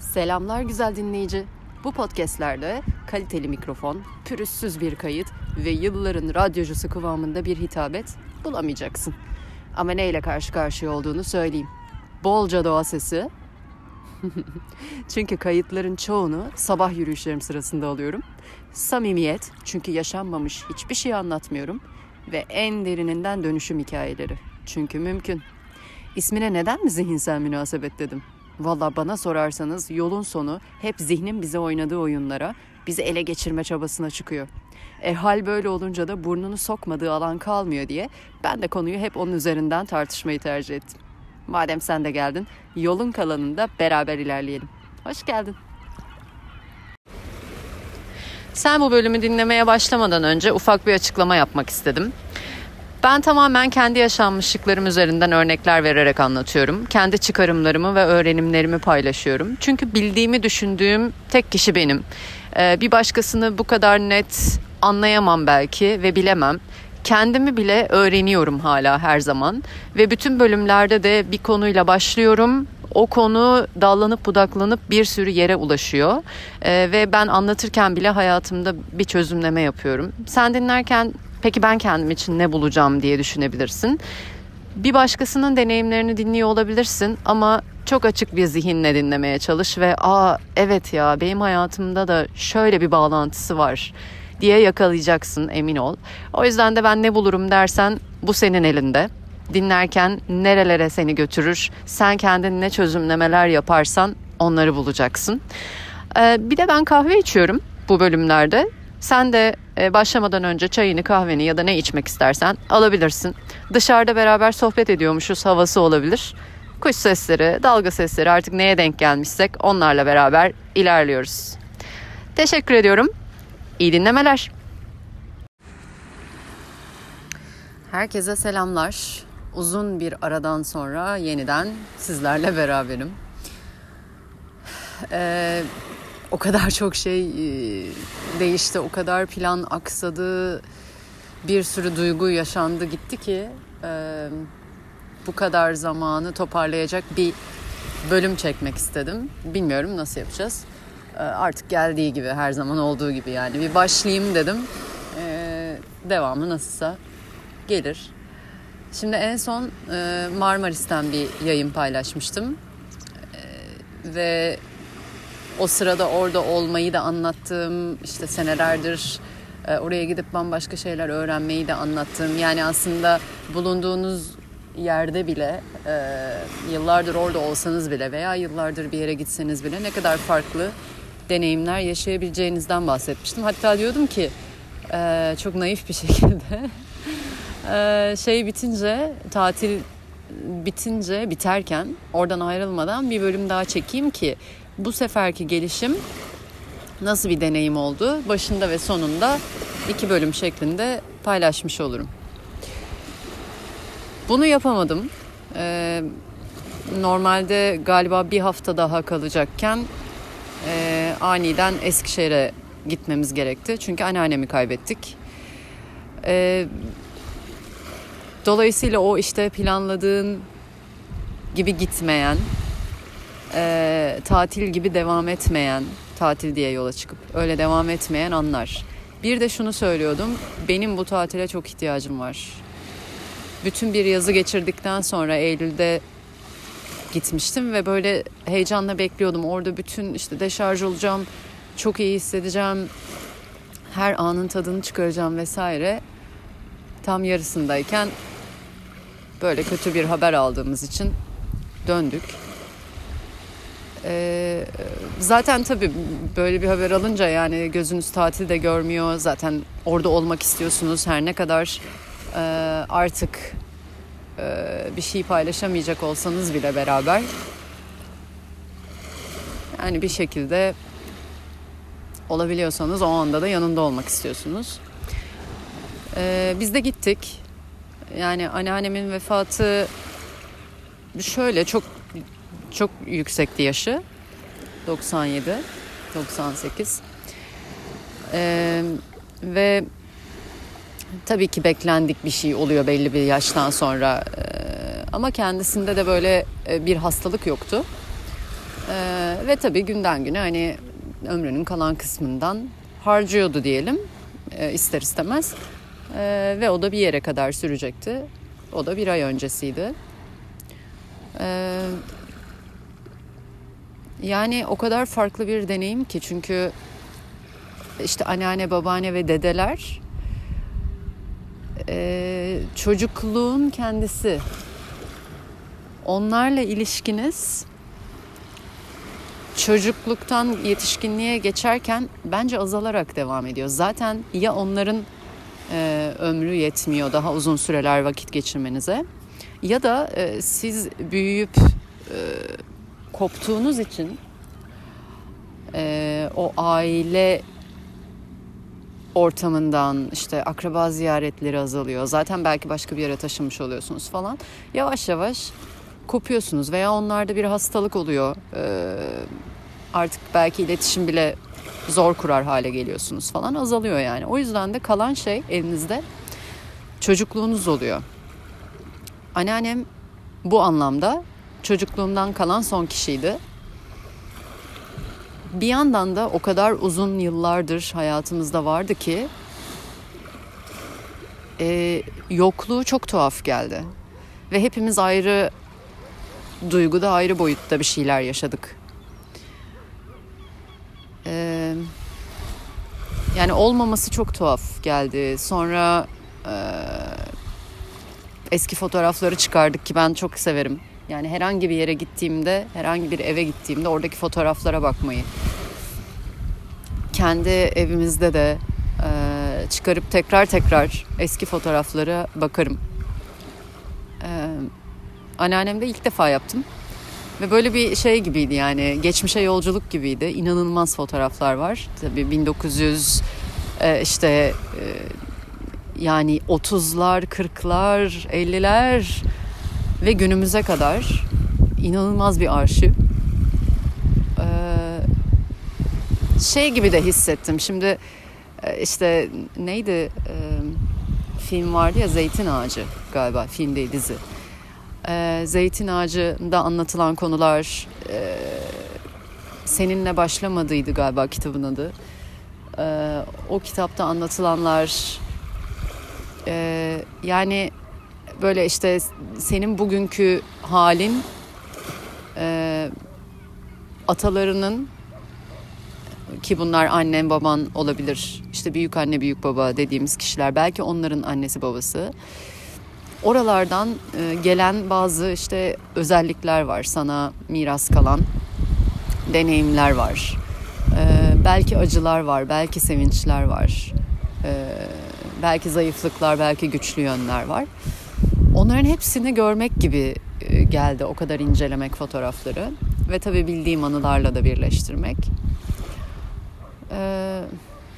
Selamlar güzel dinleyici. Bu podcastlerde kaliteli mikrofon, pürüzsüz bir kayıt ve yılların radyocusu kıvamında bir hitabet bulamayacaksın. Ama neyle karşı karşıya olduğunu söyleyeyim. Bolca doğa sesi. çünkü kayıtların çoğunu sabah yürüyüşlerim sırasında alıyorum. Samimiyet çünkü yaşanmamış hiçbir şey anlatmıyorum. Ve en derininden dönüşüm hikayeleri. Çünkü mümkün. İsmine neden mi zihinsel münasebet dedim? Valla bana sorarsanız yolun sonu hep zihnin bize oynadığı oyunlara, bizi ele geçirme çabasına çıkıyor. E hal böyle olunca da burnunu sokmadığı alan kalmıyor diye ben de konuyu hep onun üzerinden tartışmayı tercih ettim. Madem sen de geldin, yolun kalanında beraber ilerleyelim. Hoş geldin. Sen bu bölümü dinlemeye başlamadan önce ufak bir açıklama yapmak istedim. Ben tamamen kendi yaşanmışlıklarım üzerinden örnekler vererek anlatıyorum. Kendi çıkarımlarımı ve öğrenimlerimi paylaşıyorum. Çünkü bildiğimi düşündüğüm tek kişi benim. Ee, bir başkasını bu kadar net anlayamam belki ve bilemem. Kendimi bile öğreniyorum hala her zaman ve bütün bölümlerde de bir konuyla başlıyorum. O konu dallanıp budaklanıp bir sürü yere ulaşıyor ee, ve ben anlatırken bile hayatımda bir çözümleme yapıyorum. Sen dinlerken Peki ben kendim için ne bulacağım diye düşünebilirsin. Bir başkasının deneyimlerini dinliyor olabilirsin ama çok açık bir zihinle dinlemeye çalış ve aa evet ya benim hayatımda da şöyle bir bağlantısı var diye yakalayacaksın emin ol. O yüzden de ben ne bulurum dersen bu senin elinde. Dinlerken nerelere seni götürür, sen kendin ne çözümlemeler yaparsan onları bulacaksın. Ee, bir de ben kahve içiyorum bu bölümlerde. Sen de başlamadan önce çayını, kahveni ya da ne içmek istersen alabilirsin. Dışarıda beraber sohbet ediyormuşuz havası olabilir. Kuş sesleri, dalga sesleri artık neye denk gelmişsek onlarla beraber ilerliyoruz. Teşekkür ediyorum. İyi dinlemeler. Herkese selamlar. Uzun bir aradan sonra yeniden sizlerle beraberim. Ee, o kadar çok şey e, değişti, o kadar plan aksadı, bir sürü duygu yaşandı gitti ki e, bu kadar zamanı toparlayacak bir bölüm çekmek istedim. Bilmiyorum nasıl yapacağız. E, artık geldiği gibi her zaman olduğu gibi yani bir başlayayım dedim. Devamı nasılsa gelir. Şimdi en son Marmaris'ten bir yayın paylaşmıştım. Ve o sırada orada olmayı da anlattığım işte senelerdir e, oraya gidip bambaşka şeyler öğrenmeyi de anlattığım yani aslında bulunduğunuz yerde bile e, yıllardır orada olsanız bile veya yıllardır bir yere gitseniz bile ne kadar farklı deneyimler yaşayabileceğinizden bahsetmiştim. Hatta diyordum ki e, çok naif bir şekilde şey bitince tatil bitince biterken oradan ayrılmadan bir bölüm daha çekeyim ki bu seferki gelişim nasıl bir deneyim oldu? Başında ve sonunda iki bölüm şeklinde paylaşmış olurum. Bunu yapamadım. Ee, normalde galiba bir hafta daha kalacakken e, aniden Eskişehir'e gitmemiz gerekti. Çünkü anneannemi kaybettik. Ee, dolayısıyla o işte planladığın gibi gitmeyen, e, tatil gibi devam etmeyen, tatil diye yola çıkıp öyle devam etmeyen anlar. Bir de şunu söylüyordum, benim bu tatile çok ihtiyacım var. Bütün bir yazı geçirdikten sonra Eylül'de gitmiştim ve böyle heyecanla bekliyordum. Orada bütün işte deşarj olacağım, çok iyi hissedeceğim, her anın tadını çıkaracağım vesaire. Tam yarısındayken böyle kötü bir haber aldığımız için döndük. Ee, zaten tabii böyle bir haber alınca yani gözünüz tatilde görmüyor. Zaten orada olmak istiyorsunuz. Her ne kadar e, artık e, bir şey paylaşamayacak olsanız bile beraber. Yani bir şekilde olabiliyorsanız o anda da yanında olmak istiyorsunuz. Ee, biz de gittik. Yani anneannemin vefatı şöyle çok çok yüksekti yaşı. 97, 98. Ee, ve tabii ki beklendik bir şey oluyor belli bir yaştan sonra. Ee, ama kendisinde de böyle bir hastalık yoktu. Ee, ve tabii günden güne hani ömrünün kalan kısmından harcıyordu diyelim e, ister istemez. Ee, ve o da bir yere kadar sürecekti. O da bir ay öncesiydi. Ee, yani o kadar farklı bir deneyim ki çünkü işte anneanne, babaanne ve dedeler e, çocukluğun kendisi. Onlarla ilişkiniz çocukluktan yetişkinliğe geçerken bence azalarak devam ediyor. Zaten ya onların e, ömrü yetmiyor daha uzun süreler vakit geçirmenize ya da e, siz büyüyüp e, koptuğunuz için e, o aile ortamından işte akraba ziyaretleri azalıyor. Zaten belki başka bir yere taşınmış oluyorsunuz falan. Yavaş yavaş kopuyorsunuz veya onlarda bir hastalık oluyor. Ee, artık belki iletişim bile zor kurar hale geliyorsunuz falan azalıyor yani. O yüzden de kalan şey elinizde çocukluğunuz oluyor. Anneannem bu anlamda çocukluğumdan kalan son kişiydi. Bir yandan da o kadar uzun yıllardır hayatımızda vardı ki e, yokluğu çok tuhaf geldi. Ve hepimiz ayrı duyguda ayrı boyutta bir şeyler yaşadık. Ee, yani olmaması çok tuhaf geldi. Sonra e, eski fotoğrafları çıkardık ki ben çok severim. Yani herhangi bir yere gittiğimde, herhangi bir eve gittiğimde oradaki fotoğraflara bakmayı. Kendi evimizde de e, çıkarıp tekrar tekrar eski fotoğraflara bakarım. E, anneannemde ilk defa yaptım. Ve böyle bir şey gibiydi yani geçmişe yolculuk gibiydi. İnanılmaz fotoğraflar var. Tabii 1900 e, işte e, yani 30'lar, 40'lar, 50'ler ve günümüze kadar inanılmaz bir arşiv. Ee, şey gibi de hissettim. Şimdi e, işte neydi e, film vardı ya Zeytin Ağacı galiba film değil dizi. Ee, Zeytin Ağacı'nda anlatılan konular e, seninle başlamadıydı galiba kitabın adı. Ee, o kitapta anlatılanlar e, yani böyle işte senin bugünkü halin e, atalarının ki bunlar annen baban olabilir işte büyük anne büyük baba dediğimiz kişiler belki onların annesi babası. Oralardan e, gelen bazı işte özellikler var sana miras kalan deneyimler var. E, belki acılar var belki sevinçler var e, belki zayıflıklar belki güçlü yönler var onların hepsini görmek gibi geldi o kadar incelemek fotoğrafları ve tabii bildiğim anılarla da birleştirmek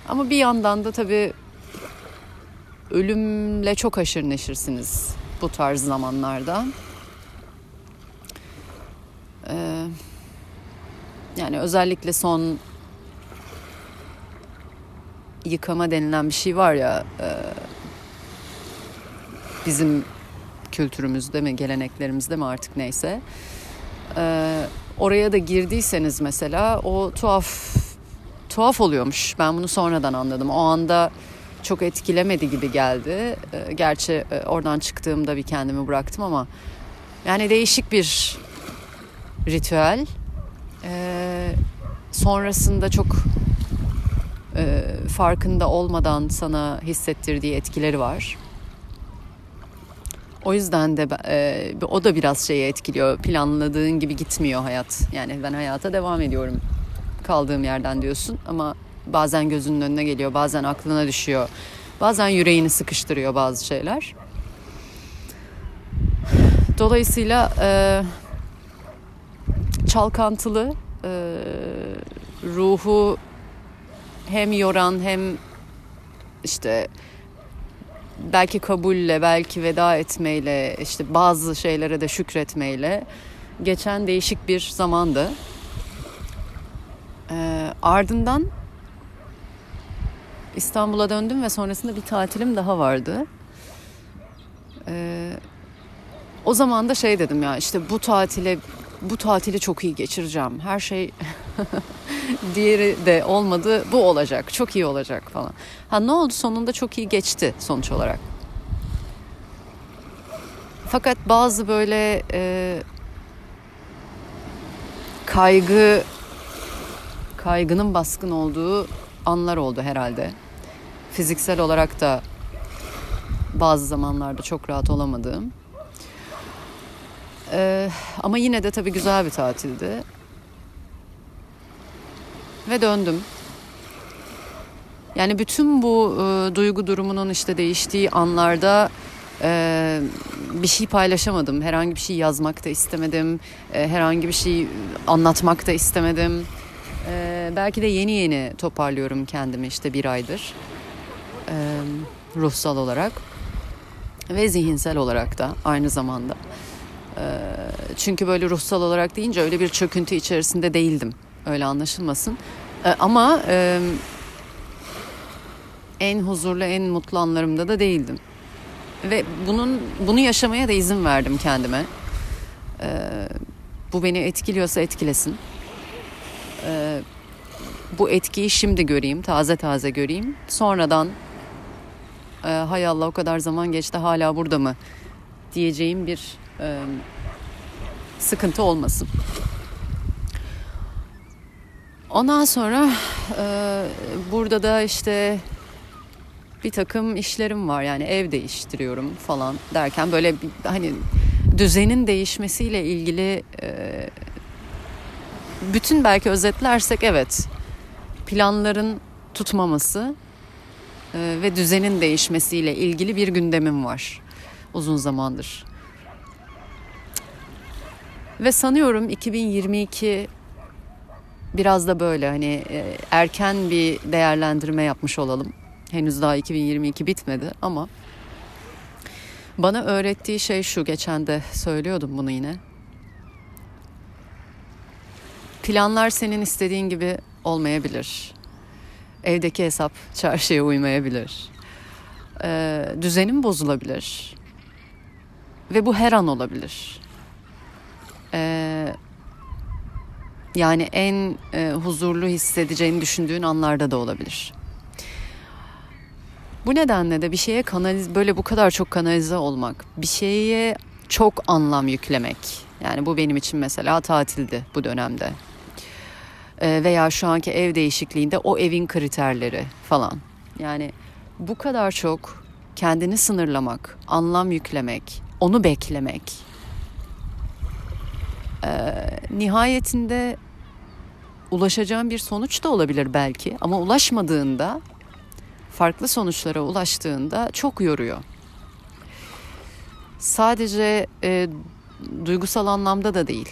ama bir yandan da tabii ölümle çok aşırı neşirsiniz bu tarz zamanlarda. Ee, yani özellikle son yıkama denilen bir şey var ya e, bizim kültürümüzde mi geleneklerimizde mi artık neyse e, oraya da girdiyseniz mesela o tuhaf tuhaf oluyormuş ben bunu sonradan anladım o anda çok etkilemedi gibi geldi. Ee, gerçi e, oradan çıktığımda bir kendimi bıraktım ama yani değişik bir ritüel. Ee, sonrasında çok e, farkında olmadan sana hissettirdiği etkileri var. O yüzden de e, o da biraz şeyi etkiliyor. Planladığın gibi gitmiyor hayat. Yani ben hayata devam ediyorum kaldığım yerden diyorsun ama Bazen gözünün önüne geliyor, bazen aklına düşüyor. Bazen yüreğini sıkıştırıyor bazı şeyler. Dolayısıyla e, çalkantılı, e, ruhu hem yoran hem işte belki kabulle, belki veda etmeyle, işte bazı şeylere de şükretmeyle geçen değişik bir zamandı. E, ardından İstanbul'a döndüm ve sonrasında bir tatilim daha vardı. Ee, o zaman da şey dedim ya işte bu tatile bu tatili çok iyi geçireceğim. Her şey diğeri de olmadı. Bu olacak. Çok iyi olacak falan. Ha ne oldu sonunda çok iyi geçti sonuç olarak. Fakat bazı böyle e, kaygı kaygının baskın olduğu anlar oldu herhalde. Fiziksel olarak da bazı zamanlarda çok rahat olamadığım. Ee, ama yine de tabii güzel bir tatildi. Ve döndüm. Yani bütün bu e, duygu durumunun işte değiştiği anlarda e, bir şey paylaşamadım. Herhangi bir şey yazmak da istemedim. E, herhangi bir şey anlatmak da istemedim. E, belki de yeni yeni toparlıyorum kendimi işte bir aydır. E, ruhsal olarak ve zihinsel olarak da aynı zamanda. E, çünkü böyle ruhsal olarak deyince öyle bir çöküntü içerisinde değildim. Öyle anlaşılmasın. E, ama e, en huzurlu, en mutlu anlarımda da değildim. Ve bunun bunu yaşamaya da izin verdim kendime. E, bu beni etkiliyorsa etkilesin. E, bu etkiyi şimdi göreyim, taze taze göreyim. Sonradan e, hay Allah o kadar zaman geçti hala burada mı diyeceğim bir e, sıkıntı olmasın. Ondan sonra e, burada da işte bir takım işlerim var yani ev değiştiriyorum falan derken böyle bir, hani düzenin değişmesiyle ilgili e, bütün belki özetlersek evet planların tutmaması e, ve düzenin değişmesiyle ilgili bir gündemim var uzun zamandır. Ve sanıyorum 2022 biraz da böyle hani e, erken bir değerlendirme yapmış olalım. Henüz daha 2022 bitmedi ama bana öğrettiği şey şu geçen de söylüyordum bunu yine. Planlar senin istediğin gibi olmayabilir. Evdeki hesap çarşıya uymayabilir. Ee, düzenin bozulabilir. Ve bu her an olabilir. Ee, yani en e, huzurlu hissedeceğini düşündüğün anlarda da olabilir. Bu nedenle de bir şeye kanaliz böyle bu kadar çok kanalize olmak, bir şeye çok anlam yüklemek. Yani bu benim için mesela tatildi bu dönemde. Ee, veya şu anki ev değişikliğinde o evin kriterleri falan. Yani bu kadar çok kendini sınırlamak, anlam yüklemek, onu beklemek. Ee, nihayetinde ulaşacağın bir sonuç da olabilir belki ama ulaşmadığında farklı sonuçlara ulaştığında çok yoruyor. Sadece e, duygusal anlamda da değil.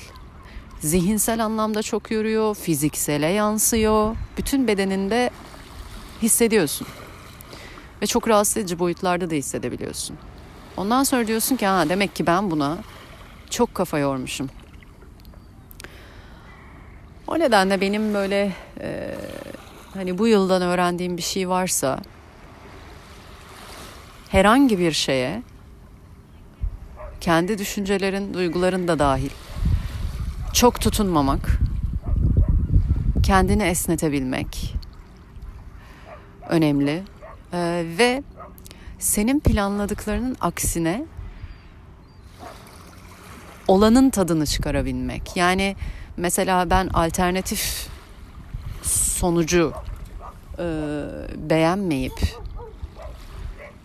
Zihinsel anlamda çok yoruyor, fiziksele yansıyor. Bütün bedeninde hissediyorsun. Ve çok rahatsız edici boyutlarda da hissedebiliyorsun. Ondan sonra diyorsun ki ha demek ki ben buna çok kafa yormuşum. O nedenle benim böyle e, hani bu yıldan öğrendiğim bir şey varsa herhangi bir şeye kendi düşüncelerin, duyguların da dahil çok tutunmamak, kendini esnetebilmek önemli ee, ve senin planladıklarının aksine olanın tadını çıkarabilmek. Yani mesela ben alternatif sonucu e, beğenmeyip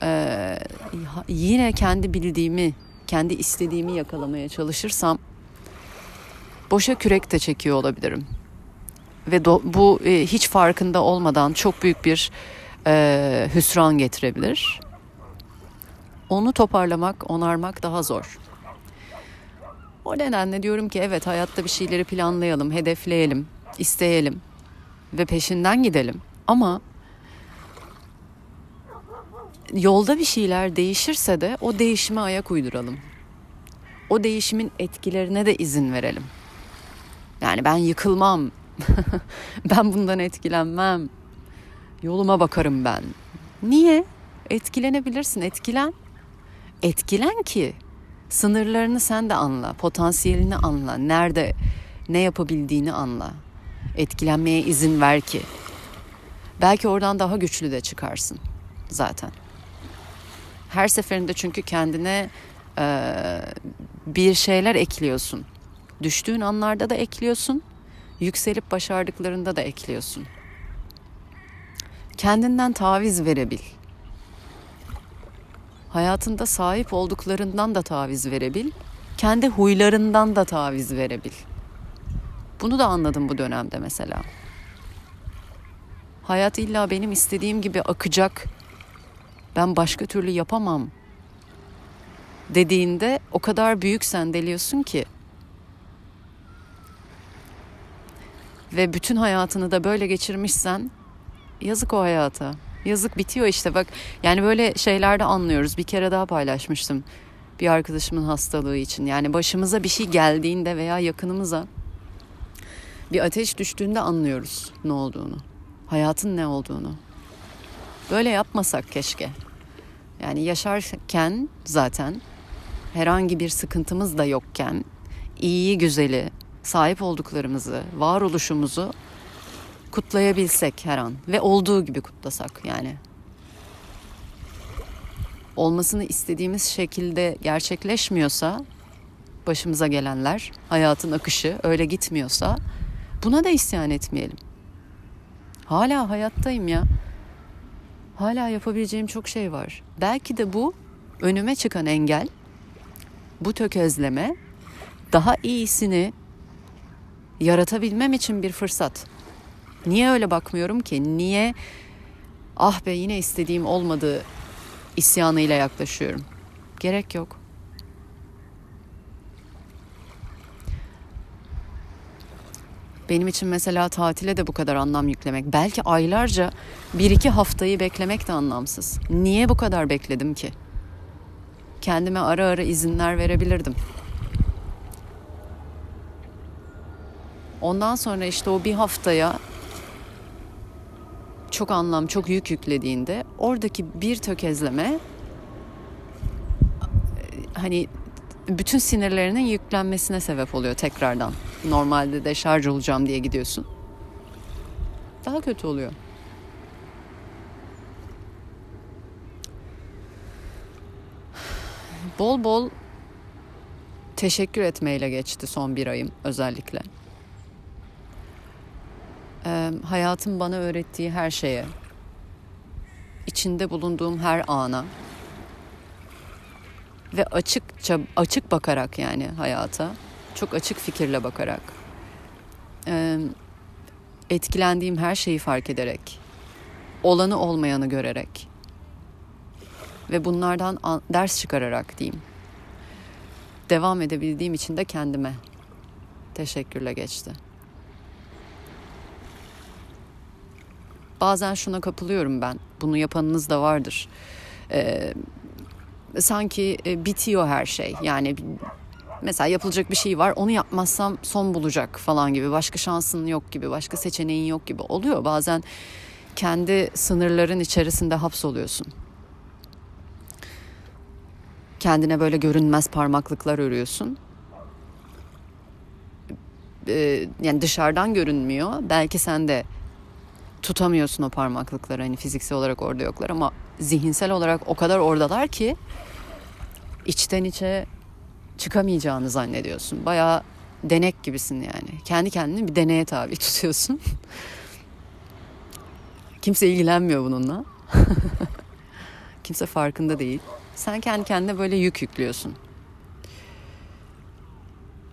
e, yine kendi bildiğimi, kendi istediğimi yakalamaya çalışırsam boşa kürek de çekiyor olabilirim. Ve do, bu e, hiç farkında olmadan çok büyük bir e, hüsran getirebilir. Onu toparlamak, onarmak daha zor. O nedenle diyorum ki evet hayatta bir şeyleri planlayalım, hedefleyelim, isteyelim ve peşinden gidelim. Ama yolda bir şeyler değişirse de o değişime ayak uyduralım. O değişimin etkilerine de izin verelim. Yani ben yıkılmam. ben bundan etkilenmem. Yoluma bakarım ben. Niye? Etkilenebilirsin, etkilen. Etkilen ki Sınırlarını sen de anla, potansiyelini anla, nerede ne yapabildiğini anla. Etkilenmeye izin ver ki. Belki oradan daha güçlü de çıkarsın zaten. Her seferinde çünkü kendine e, bir şeyler ekliyorsun. Düştüğün anlarda da ekliyorsun. Yükselip başardıklarında da ekliyorsun. Kendinden taviz verebil. Hayatında sahip olduklarından da taviz verebil. Kendi huylarından da taviz verebil. Bunu da anladım bu dönemde mesela. Hayat illa benim istediğim gibi akacak. Ben başka türlü yapamam. Dediğinde o kadar büyük sendeliyorsun ki. Ve bütün hayatını da böyle geçirmişsen yazık o hayata. Yazık bitiyor işte bak. Yani böyle şeylerde anlıyoruz. Bir kere daha paylaşmıştım bir arkadaşımın hastalığı için. Yani başımıza bir şey geldiğinde veya yakınımıza bir ateş düştüğünde anlıyoruz ne olduğunu. Hayatın ne olduğunu. Böyle yapmasak keşke. Yani yaşarken zaten herhangi bir sıkıntımız da yokken iyi güzeli, sahip olduklarımızı, varoluşumuzu kutlayabilsek her an ve olduğu gibi kutlasak yani. Olmasını istediğimiz şekilde gerçekleşmiyorsa başımıza gelenler, hayatın akışı öyle gitmiyorsa buna da isyan etmeyelim. Hala hayattayım ya. Hala yapabileceğim çok şey var. Belki de bu önüme çıkan engel, bu tökezleme daha iyisini yaratabilmem için bir fırsat. Niye öyle bakmıyorum ki? Niye ah be yine istediğim olmadı isyanıyla yaklaşıyorum? Gerek yok. Benim için mesela tatile de bu kadar anlam yüklemek. Belki aylarca bir iki haftayı beklemek de anlamsız. Niye bu kadar bekledim ki? Kendime ara ara izinler verebilirdim. Ondan sonra işte o bir haftaya çok anlam, çok yük yüklediğinde oradaki bir tökezleme hani bütün sinirlerinin yüklenmesine sebep oluyor tekrardan. Normalde de şarj olacağım diye gidiyorsun. Daha kötü oluyor. Bol bol teşekkür etmeyle geçti son bir ayım özellikle. Ee, hayatın bana öğrettiği her şeye, içinde bulunduğum her ana ve açıkça açık bakarak yani hayata çok açık fikirle bakarak e, etkilendiğim her şeyi fark ederek olanı olmayanı görerek ve bunlardan ders çıkararak diyeyim devam edebildiğim için de kendime teşekkürle geçti. Bazen şuna kapılıyorum ben. Bunu yapanınız da vardır. Ee, sanki e, bitiyor her şey. Yani mesela yapılacak bir şey var onu yapmazsam son bulacak falan gibi başka şansın yok gibi başka seçeneğin yok gibi oluyor bazen kendi sınırların içerisinde hapsoluyorsun kendine böyle görünmez parmaklıklar örüyorsun ee, yani dışarıdan görünmüyor belki sen de tutamıyorsun o parmaklıkları hani fiziksel olarak orada yoklar ama zihinsel olarak o kadar oradalar ki içten içe çıkamayacağını zannediyorsun. Bayağı denek gibisin yani. Kendi kendini bir deneye tabi tutuyorsun. Kimse ilgilenmiyor bununla. Kimse farkında değil. Sen kendi kendine böyle yük yüklüyorsun.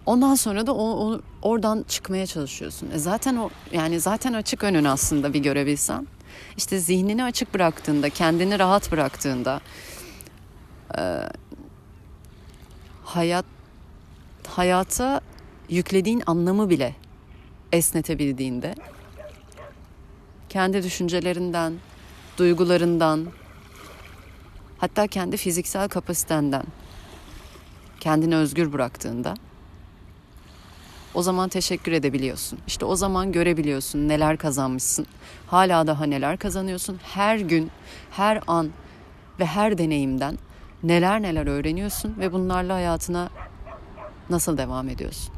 Ondan sonra da o, o, oradan çıkmaya çalışıyorsun. E zaten o yani zaten açık önün aslında bir görebilsen. İşte zihnini açık bıraktığında, kendini rahat bıraktığında, e, hayat hayata yüklediğin anlamı bile esnetebildiğinde kendi düşüncelerinden, duygularından, hatta kendi fiziksel kapasitenden kendini özgür bıraktığında o zaman teşekkür edebiliyorsun. İşte o zaman görebiliyorsun neler kazanmışsın. Hala daha neler kazanıyorsun. Her gün, her an ve her deneyimden neler neler öğreniyorsun ve bunlarla hayatına nasıl devam ediyorsun?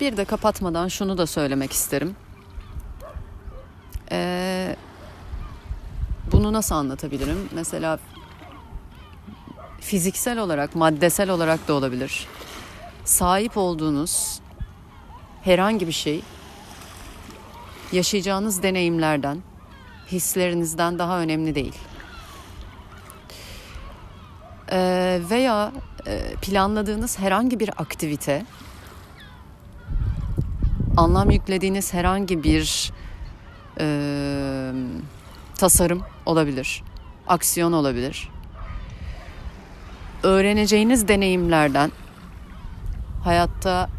Bir de kapatmadan şunu da söylemek isterim. Ee, bunu nasıl anlatabilirim? Mesela fiziksel olarak, maddesel olarak da olabilir. Sahip olduğunuz herhangi bir şey yaşayacağınız deneyimlerden, hislerinizden daha önemli değil. Ee, veya e, planladığınız herhangi bir aktivite, anlam yüklediğiniz herhangi bir e, tasarım olabilir, aksiyon olabilir. Öğreneceğiniz deneyimlerden hayatta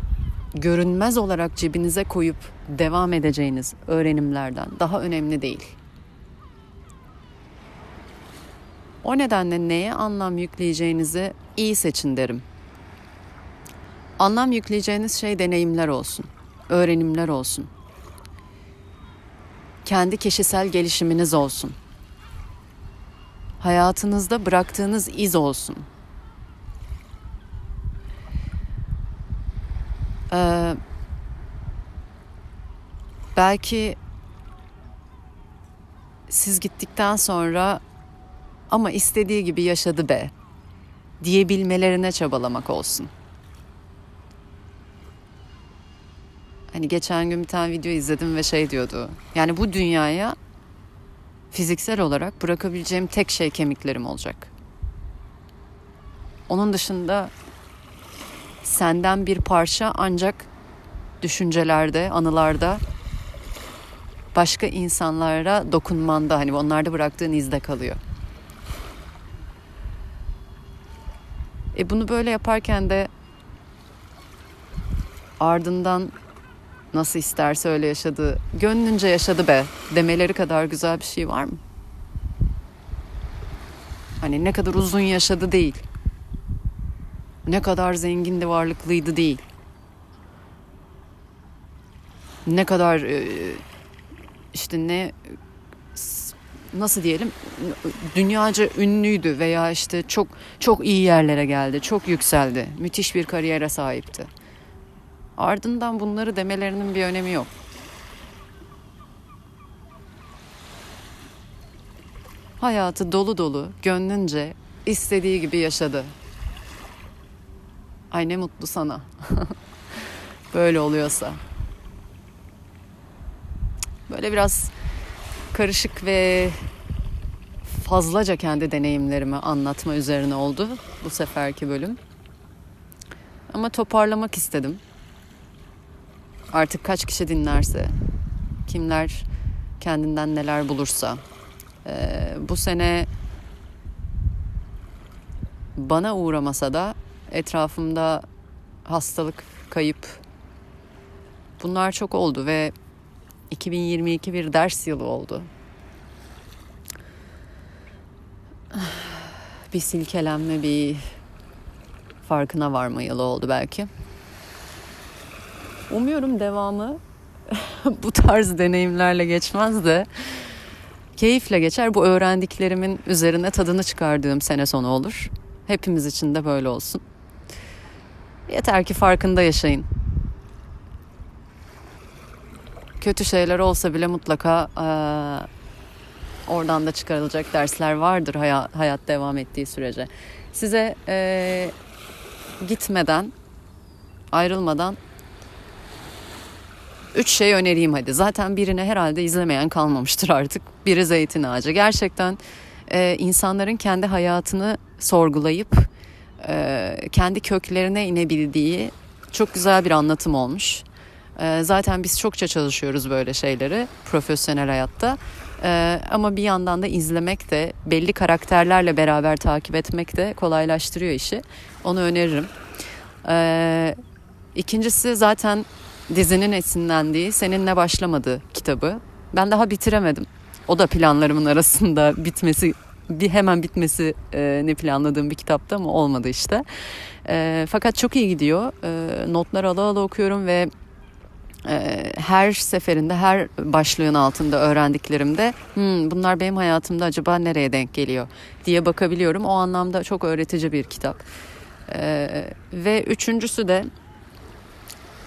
görünmez olarak cebinize koyup devam edeceğiniz öğrenimlerden daha önemli değil. O nedenle neye anlam yükleyeceğinizi iyi seçin derim. Anlam yükleyeceğiniz şey deneyimler olsun, öğrenimler olsun. Kendi kişisel gelişiminiz olsun. Hayatınızda bıraktığınız iz olsun. Ee, belki siz gittikten sonra ama istediği gibi yaşadı be diyebilmelerine çabalamak olsun. Hani geçen gün bir tane video izledim ve şey diyordu. Yani bu dünyaya fiziksel olarak bırakabileceğim tek şey kemiklerim olacak. Onun dışında senden bir parça ancak düşüncelerde, anılarda başka insanlara dokunmanda hani onlarda bıraktığın izde kalıyor. E bunu böyle yaparken de ardından nasıl isterse öyle yaşadı, gönlünce yaşadı be demeleri kadar güzel bir şey var mı? Hani ne kadar uzun yaşadı değil. Ne kadar zengindi, varlıklıydı değil. Ne kadar e, işte ne nasıl diyelim dünyaca ünlüydü veya işte çok çok iyi yerlere geldi, çok yükseldi, müthiş bir kariyere sahipti. Ardından bunları demelerinin bir önemi yok. Hayatı dolu dolu, gönlünce istediği gibi yaşadı. Ay ne mutlu sana. Böyle oluyorsa. Böyle biraz karışık ve fazlaca kendi deneyimlerimi anlatma üzerine oldu bu seferki bölüm. Ama toparlamak istedim. Artık kaç kişi dinlerse, kimler kendinden neler bulursa. Ee, bu sene bana uğramasa da etrafımda hastalık, kayıp bunlar çok oldu ve 2022 bir ders yılı oldu. Bir silkelenme, bir farkına varma yılı oldu belki. Umuyorum devamı bu tarz deneyimlerle geçmez de keyifle geçer. Bu öğrendiklerimin üzerine tadını çıkardığım sene sonu olur. Hepimiz için de böyle olsun. Yeter ki farkında yaşayın. Kötü şeyler olsa bile mutlaka e, oradan da çıkarılacak dersler vardır hayat, hayat devam ettiği sürece. Size e, gitmeden, ayrılmadan üç şey önereyim hadi. Zaten birini herhalde izlemeyen kalmamıştır artık. Biri zeytin ağacı. Gerçekten e, insanların kendi hayatını sorgulayıp kendi köklerine inebildiği çok güzel bir anlatım olmuş. E, zaten biz çokça çalışıyoruz böyle şeyleri profesyonel hayatta. E, ama bir yandan da izlemek de belli karakterlerle beraber takip etmek de kolaylaştırıyor işi. Onu öneririm. E, ikincisi zaten dizinin esinlendiği Seninle Başlamadı kitabı. Ben daha bitiremedim. O da planlarımın arasında bitmesi bir hemen bitmesi e, ne planladığım bir kitapta ama olmadı işte. E, fakat çok iyi gidiyor. E, notlar ala ala okuyorum ve e, her seferinde her başlığın altında öğrendiklerimde hmm, bunlar benim hayatımda acaba nereye denk geliyor diye bakabiliyorum. O anlamda çok öğretici bir kitap. E, ve üçüncüsü de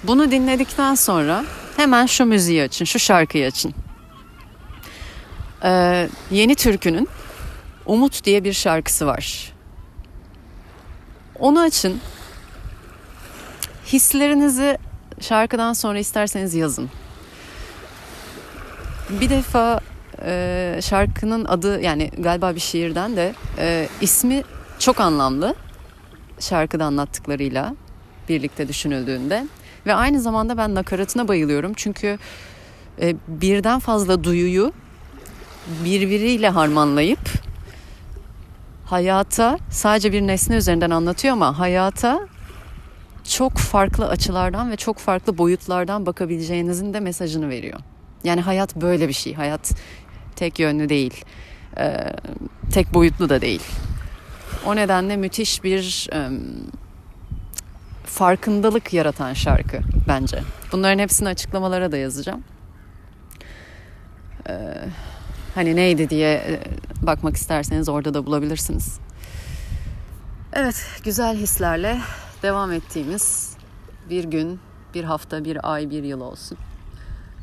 bunu dinledikten sonra hemen şu müziği açın, şu şarkıyı açın. E, yeni Türkü'nün Umut diye bir şarkısı var. Onu açın. Hislerinizi şarkıdan sonra isterseniz yazın. Bir defa e, şarkının adı yani galiba bir şiirden de e, ismi çok anlamlı şarkıda anlattıklarıyla birlikte düşünüldüğünde ve aynı zamanda ben nakaratına bayılıyorum çünkü e, birden fazla duyuyu birbiriyle harmanlayıp hayata sadece bir nesne üzerinden anlatıyor ama hayata çok farklı açılardan ve çok farklı boyutlardan bakabileceğinizin de mesajını veriyor. Yani hayat böyle bir şey. Hayat tek yönlü değil. Ee, tek boyutlu da değil. O nedenle müthiş bir e, farkındalık yaratan şarkı bence. Bunların hepsini açıklamalara da yazacağım. Ee, hani neydi diye e, bakmak isterseniz orada da bulabilirsiniz. Evet, güzel hislerle devam ettiğimiz bir gün, bir hafta, bir ay, bir yıl olsun.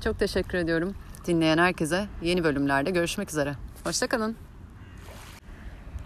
Çok teşekkür ediyorum dinleyen herkese. Yeni bölümlerde görüşmek üzere. Hoşçakalın.